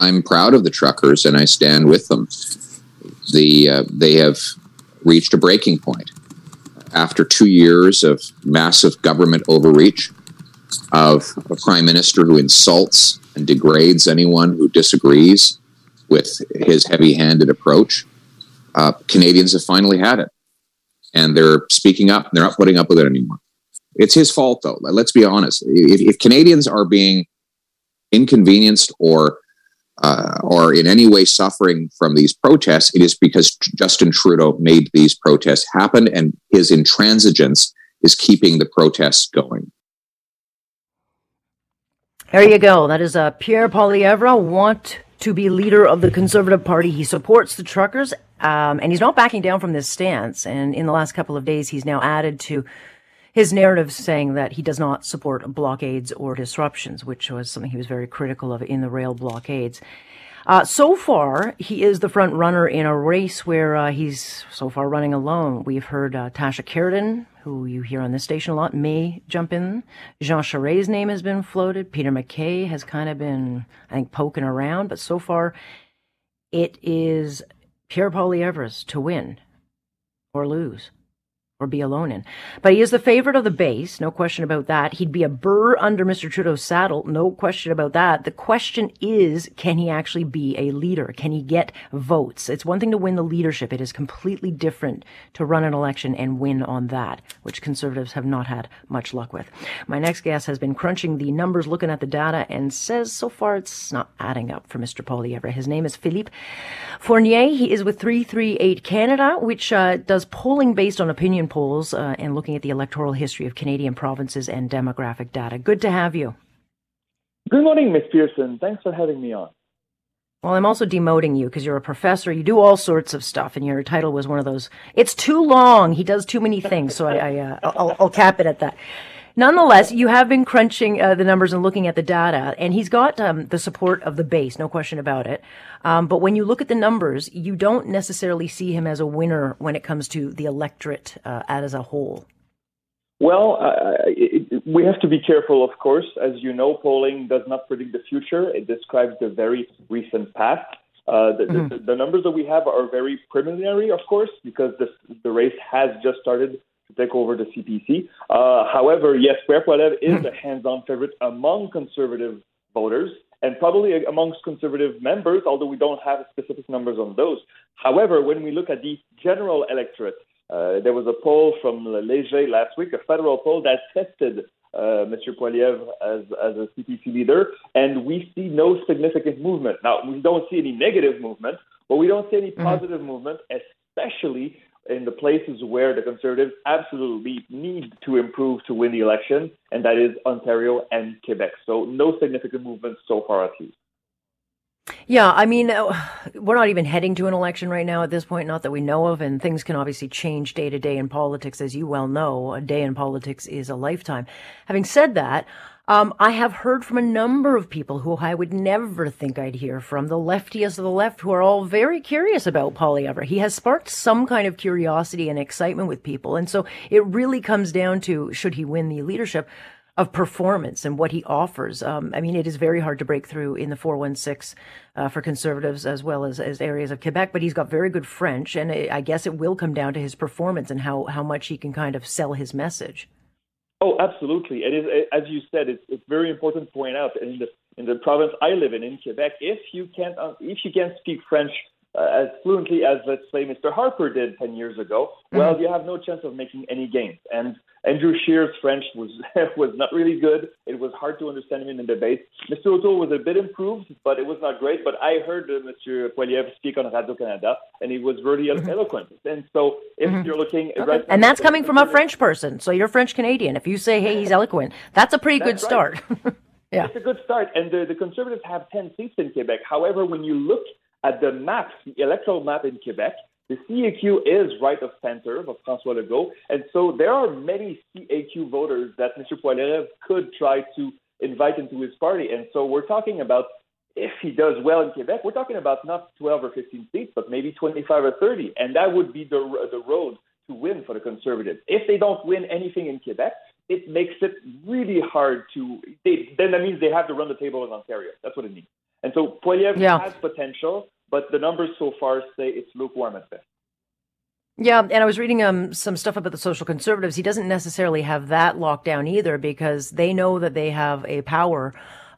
I'm proud of the truckers and I stand with them. The uh, they have reached a breaking point after two years of massive government overreach, of a prime minister who insults and degrades anyone who disagrees with his heavy-handed approach. Uh, Canadians have finally had it, and they're speaking up. They're not putting up with it anymore. It's his fault, though. Let's be honest. If, if Canadians are being inconvenienced or uh, or in any way suffering from these protests, it is because Justin Trudeau made these protests happen, and his intransigence is keeping the protests going. There you go. That is uh, Pierre Poilievre want to be leader of the Conservative Party. He supports the truckers, um, and he's not backing down from this stance. And in the last couple of days, he's now added to his narrative saying that he does not support blockades or disruptions, which was something he was very critical of in the rail blockades. Uh, so far, he is the front runner in a race where uh, he's so far running alone. We've heard uh, Tasha Kheiriddin, who you hear on this station a lot, may jump in. Jean Charest's name has been floated. Peter MacKay has kind of been, I think, poking around. But so far, it is Pierre Poilievre's to win or lose or be alone in. But he is the favorite of the base, no question about that. He'd be a burr under Mr. Trudeau's saddle, no question about that. The question is, can he actually be a leader? Can he get votes? It's one thing to win the leadership. It is completely different to run an election and win on that, which conservatives have not had much luck with. My next guest has been crunching the numbers, looking at the data, and says so far it's not adding up for Mr. Poilievre. His name is Philippe Fournier. He is with 338 Canada, which uh, does polling based on opinion polls uh, and looking at the electoral history of Canadian provinces and demographic data. Good to have you. Good morning, Ms. Pearson. Thanks for having me on. Well, I'm also demoting you because you're a professor. You do all sorts of stuff, and your title was one of those. It's too long. He does too many things, so I, I uh, I'll, I'll cap it at that. Nonetheless, you have been crunching uh, the numbers and looking at the data, and he's got um, the support of the base, no question about it. Um, but when you look at the numbers, you don't necessarily see him as a winner when it comes to the electorate uh, as a whole. Well, uh, it, we have to be careful, of course. As you know, polling does not predict the future, it describes the very recent past. Uh, the, mm-hmm. the, the, numbers that we have are very preliminary, of course, because the, the race has just started to take over the CPC. Uh, however, yes, Pierre Poilievre is hmm. a hands-on favorite among conservative voters and probably amongst conservative members, although we don't have specific numbers on those. However, when we look at the general electorate, uh, there was a poll from Léger last week, a federal poll that tested uh, Mr. Poilievre as, as a CPC leader, and we see no significant movement. Now, we don't see any negative movement, but we don't see any mm-hmm. positive mm-hmm. movement, especially in the places where the Conservatives absolutely need to improve to win the election, and that is Ontario and Quebec. So no significant movement so far, at least. Yeah, I mean, uh, we're not even heading to an election right now at this point, not that we know of, and things can obviously change day to day in politics, as you well know. A day in politics is a lifetime. Having said that, um, I have heard from a number of people who I would never think I'd hear from, the leftiest of the left, who are all very curious about Poilievre. He has sparked some kind of curiosity and excitement with people. And so it really comes down to, should he win the leadership, of performance and what he offers. Um, I mean, it is very hard to break through in the 416 uh, for conservatives as well as, as areas of Quebec, but he's got very good French. And I guess it will come down to his performance and how, how much he can kind of sell his message. Oh, absolutely. It is, as you said, it's, it's very important to point out in the in the province I live in, in Quebec, if you can't uh, if you can't speak French uh, as fluently as, let's say, Mr. Harper did 10 years ago, mm-hmm. well, you have no chance of making any gains. And Andrew Scheer's French was was not really good. It was hard to understand him in the debate. Mr. O'Toole was a bit improved, but it was not great. But I heard uh, Mr. Poilievre speak on Radio Canada, and he was really mm-hmm. eloquent. And so, if mm-hmm. you're looking, okay. right and that's coming from a French person, so you're French Canadian. If you say, "Hey, he's eloquent," that's a pretty that's good start. yeah, it's a good start. And the, the Conservatives have ten seats in Quebec. However, when you look at the map, the electoral map in Quebec, the CAQ is right of center of François Legault, and so there are many CAQ voters that Mr. Poilievre could try to invite into his party. And so we're talking about if he does well in Quebec, we're talking about not 12 or 15 seats, but maybe 25 or 30, and that would be the the road to win for the Conservatives. If they don't win anything in Quebec, it makes it really hard to. They, then that means they have to run the table in Ontario. That's what it means. And so Poilievre yeah. has potential, but the numbers so far say it's lukewarm at best. Yeah, and I was reading um, some stuff about the social conservatives. He doesn't necessarily have that locked down either because they know that they have a power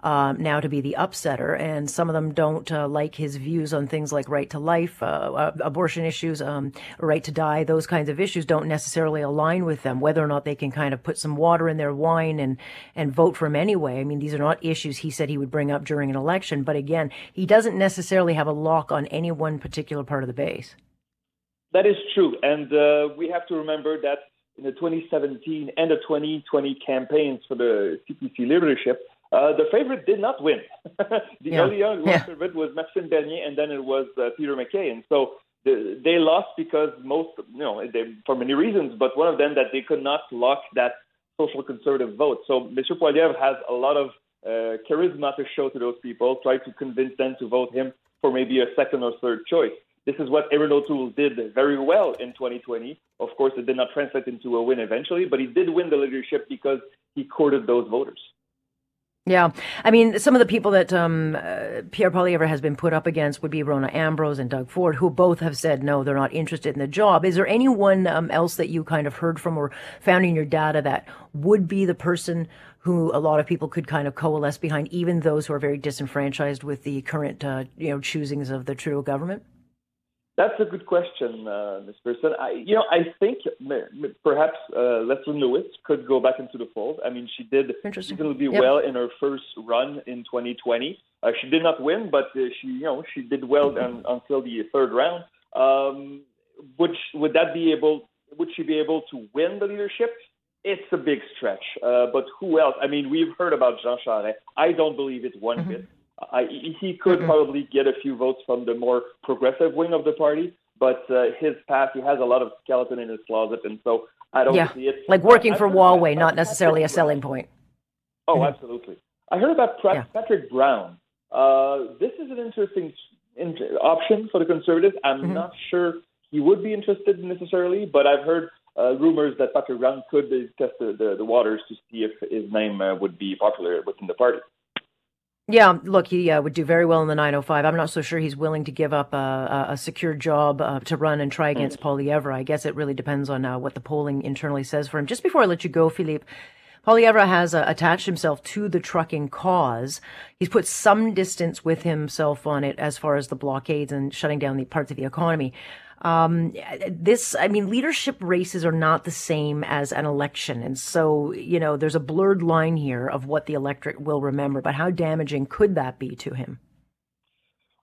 um, now to be the upsetter, and some of them don't uh, like his views on things like right to life, uh, uh, abortion issues, um, right to die. Those kinds of issues don't necessarily align with them. Whether or not they can kind of put some water in their wine and and vote for him anyway. I mean, these are not issues he said he would bring up during an election. But again, he doesn't necessarily have a lock on any one particular part of the base. That is true. And uh, we have to remember that in the 2017 and the 2020 campaigns for the CPC leadership, uh, the favorite did not win. the yeah. early on yeah. favorite was Maxime Bernier, and then it was uh, Peter MacKay. And so the, they lost because most, you know, they, for many reasons, but one of them that they could not lock that social conservative vote. So Mr. Poilievre has a lot of uh, charisma to show to those people, try to convince them to vote him for maybe a second or third choice. This is what Erin O'Toole did very well in 2020. Of course, it did not translate into a win eventually, but he did win the leadership because he courted those voters. Yeah, I mean, some of the people that um, uh, Pierre Poilievre has been put up against would be Rona Ambrose and Doug Ford, who both have said no, they're not interested in the job. Is there anyone um, else that you kind of heard from or found in your data that would be the person who a lot of people could kind of coalesce behind, even those who are very disenfranchised with the current, uh, you know, choosings of the Trudeau government? That's a good question, uh, Ms. Pearson. I, you know, I think perhaps uh, Leslyn Lewis could go back into the fold. I mean, she did reasonably yep. well in her first run in 2020. Uh, she did not win, but uh, she, you know, she did well until the third round. Um, would would that be able? Would she be able to win the leadership? It's a big stretch. Uh, but who else? I mean, we've heard about Jean Charest. I don't believe it one mm-hmm. bit. I, he could mm-hmm. probably get a few votes from the more progressive wing of the party, but uh, his past, he has a lot of skeleton in his closet, and so I don't yeah. see it. Like working I, for Huawei, not necessarily a selling point. Oh, mm-hmm. absolutely. I heard about yeah. Patrick Brown. Uh, this is an interesting option for the Conservatives. I'm mm-hmm. not sure he would be interested necessarily, but I've heard uh, rumors that Patrick Brown could test the, the, the, waters to see if his name uh, would be popular within the party. Yeah, look, he uh, would do very well in the 905. I'm not so sure he's willing to give up a, a secure job uh, to run and try against mm. Poilievre. I guess it really depends on uh, what the polling internally says for him. Just before I let you go, Philippe, Poilievre has uh, attached himself to the trucking cause. He's put some distance with himself on it as far as the blockades and shutting down the parts of the economy. Um, this, I mean, leadership races are not the same as an election. And so, you know, there's a blurred line here of what the electorate will remember, but how damaging could that be to him?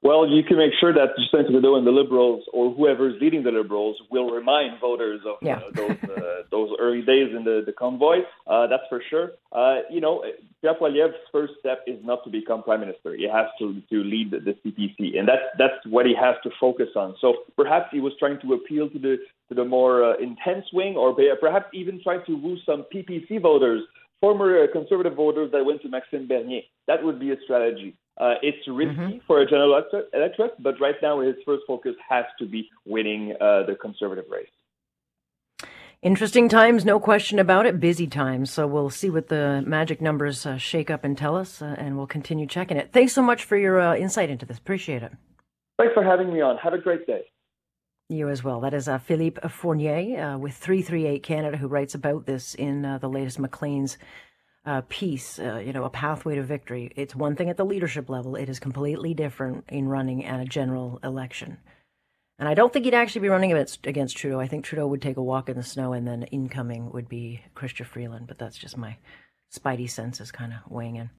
Well, you can make sure that Justin Trudeau and the Liberals, or whoever is leading the Liberals, will remind voters of yeah. uh, those uh, those early days in the, the convoy. Uh, that's for sure. Uh, you know, Pierre Poilievre's first step is not to become prime minister. He has to to lead the, the CPC, and that's that's what he has to focus on. So perhaps he was trying to appeal to the to the more uh, intense wing, or perhaps even trying to woo some PPC voters, former uh, conservative voters that went to Maxime Bernier. That would be a strategy. Uh, it's risky mm-hmm. for a general electorate, but right now his first focus has to be winning uh, the conservative race. Interesting times, no question about it. Busy times. So we'll see what the magic numbers uh, shake up and tell us, uh, and we'll continue checking it. Thanks so much for your uh, insight into this. Appreciate it. Thanks for having me on. Have a great day. You as well. That is uh, Philippe Fournier with 338 Canada, who writes about this in the latest Maclean's uh, piece, uh, you know, a pathway to victory. It's one thing at the leadership level. It is completely different in running at a general election. And I don't think he'd actually be running against, against Trudeau. I think Trudeau would take a walk in the snow and then incoming would be Chrystia Freeland. But that's just my spidey senses kind of weighing in.